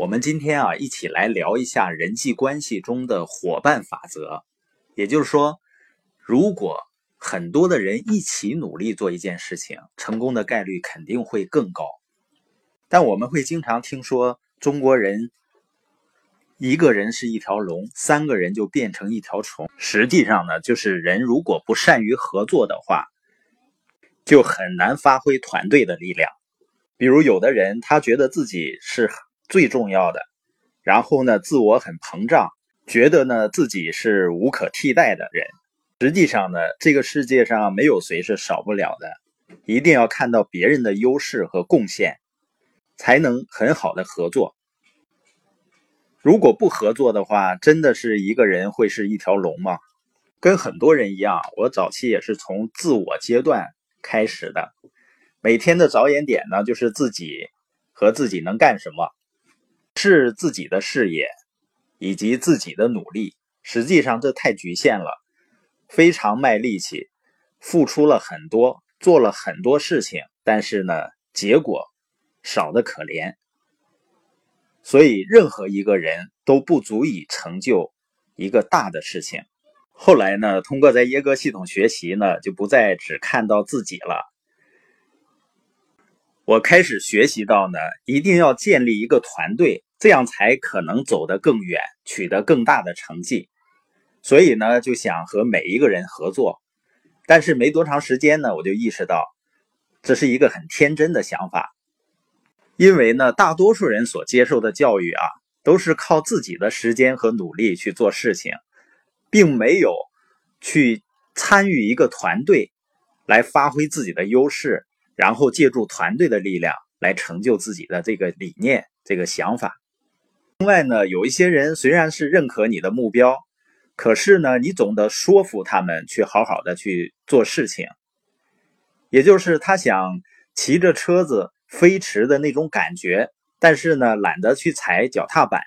我们今天啊，一起来聊一下人际关系中的伙伴法则。也就是说，如果很多的人一起努力做一件事情，成功的概率肯定会更高。但我们会经常听说中国人一个人是一条龙，三个人就变成一条虫。实际上呢，就是人如果不善于合作的话，就很难发挥团队的力量。比如有的人他觉得自己是。最重要的，然后呢，自我很膨胀，觉得呢自己是无可替代的人。实际上呢，这个世界上没有谁是少不了的，一定要看到别人的优势和贡献，才能很好的合作。如果不合作的话，真的是一个人会是一条龙吗？跟很多人一样，我早期也是从自我阶段开始的，每天的着眼点呢，就是自己和自己能干什么。是自己的事业以及自己的努力，实际上这太局限了，非常卖力气，付出了很多，做了很多事情，但是呢，结果少的可怜。所以，任何一个人都不足以成就一个大的事情。后来呢，通过在耶格系统学习呢，就不再只看到自己了。我开始学习到呢，一定要建立一个团队。这样才可能走得更远，取得更大的成绩。所以呢，就想和每一个人合作。但是没多长时间呢，我就意识到这是一个很天真的想法。因为呢，大多数人所接受的教育啊，都是靠自己的时间和努力去做事情，并没有去参与一个团队来发挥自己的优势，然后借助团队的力量来成就自己的这个理念、这个想法。另外呢，有一些人虽然是认可你的目标，可是呢，你总得说服他们去好好的去做事情。也就是他想骑着车子飞驰的那种感觉，但是呢，懒得去踩脚踏板。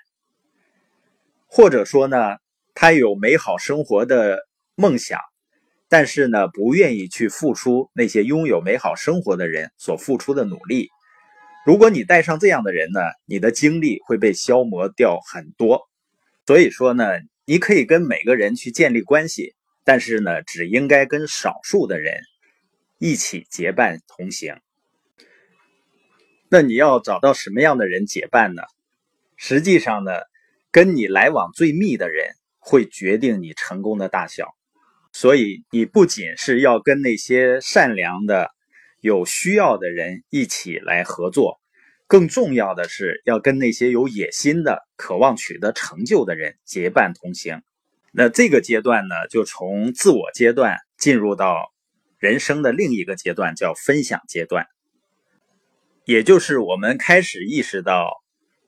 或者说呢，他有美好生活的梦想，但是呢，不愿意去付出那些拥有美好生活的人所付出的努力。如果你带上这样的人呢，你的精力会被消磨掉很多。所以说呢，你可以跟每个人去建立关系，但是呢，只应该跟少数的人一起结伴同行。那你要找到什么样的人结伴呢？实际上呢，跟你来往最密的人会决定你成功的大小。所以你不仅是要跟那些善良的。有需要的人一起来合作，更重要的是要跟那些有野心的、渴望取得成就的人结伴同行。那这个阶段呢，就从自我阶段进入到人生的另一个阶段，叫分享阶段。也就是我们开始意识到，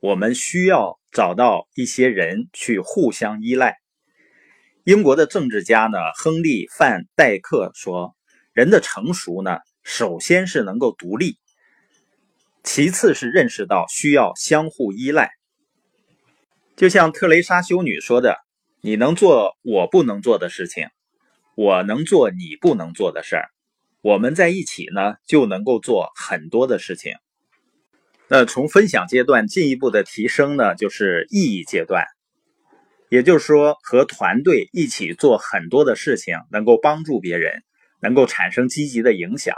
我们需要找到一些人去互相依赖。英国的政治家呢，亨利·范戴克说：“人的成熟呢。”首先是能够独立，其次是认识到需要相互依赖。就像特蕾莎修女说的：“你能做我不能做的事情，我能做你不能做的事儿，我们在一起呢，就能够做很多的事情。”那从分享阶段进一步的提升呢，就是意义阶段，也就是说和团队一起做很多的事情，能够帮助别人，能够产生积极的影响。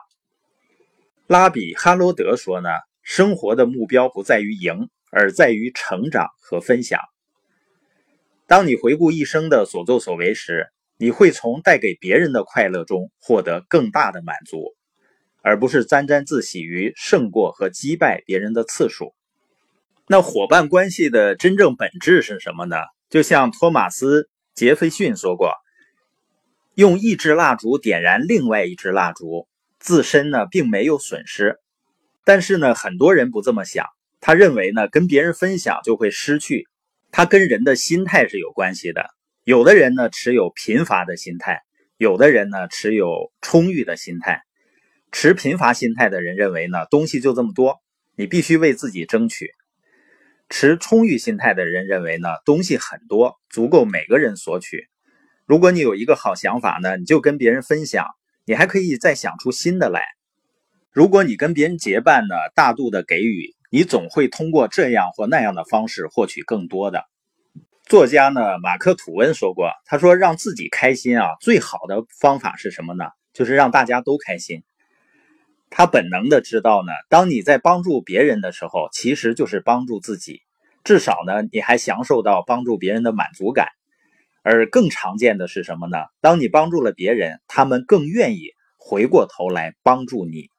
拉比哈罗德说呢，生活的目标不在于赢，而在于成长和分享。当你回顾一生的所作所为时，你会从带给别人的快乐中获得更大的满足，而不是沾沾自喜于胜过和击败别人的次数。那伙伴关系的真正本质是什么呢？就像托马斯·杰斐逊说过：“用一支蜡烛点燃另外一支蜡烛。”自身呢并没有损失，但是呢很多人不这么想，他认为呢跟别人分享就会失去，他跟人的心态是有关系的。有的人呢持有贫乏的心态，有的人呢持有充裕的心态。持贫乏心态的人认为呢东西就这么多，你必须为自己争取；持充裕心态的人认为呢东西很多，足够每个人索取。如果你有一个好想法呢，你就跟别人分享。你还可以再想出新的来。如果你跟别人结伴呢，大度的给予，你总会通过这样或那样的方式获取更多的。作家呢，马克吐温说过，他说让自己开心啊，最好的方法是什么呢？就是让大家都开心。他本能的知道呢，当你在帮助别人的时候，其实就是帮助自己，至少呢，你还享受到帮助别人的满足感。而更常见的是什么呢？当你帮助了别人，他们更愿意回过头来帮助你。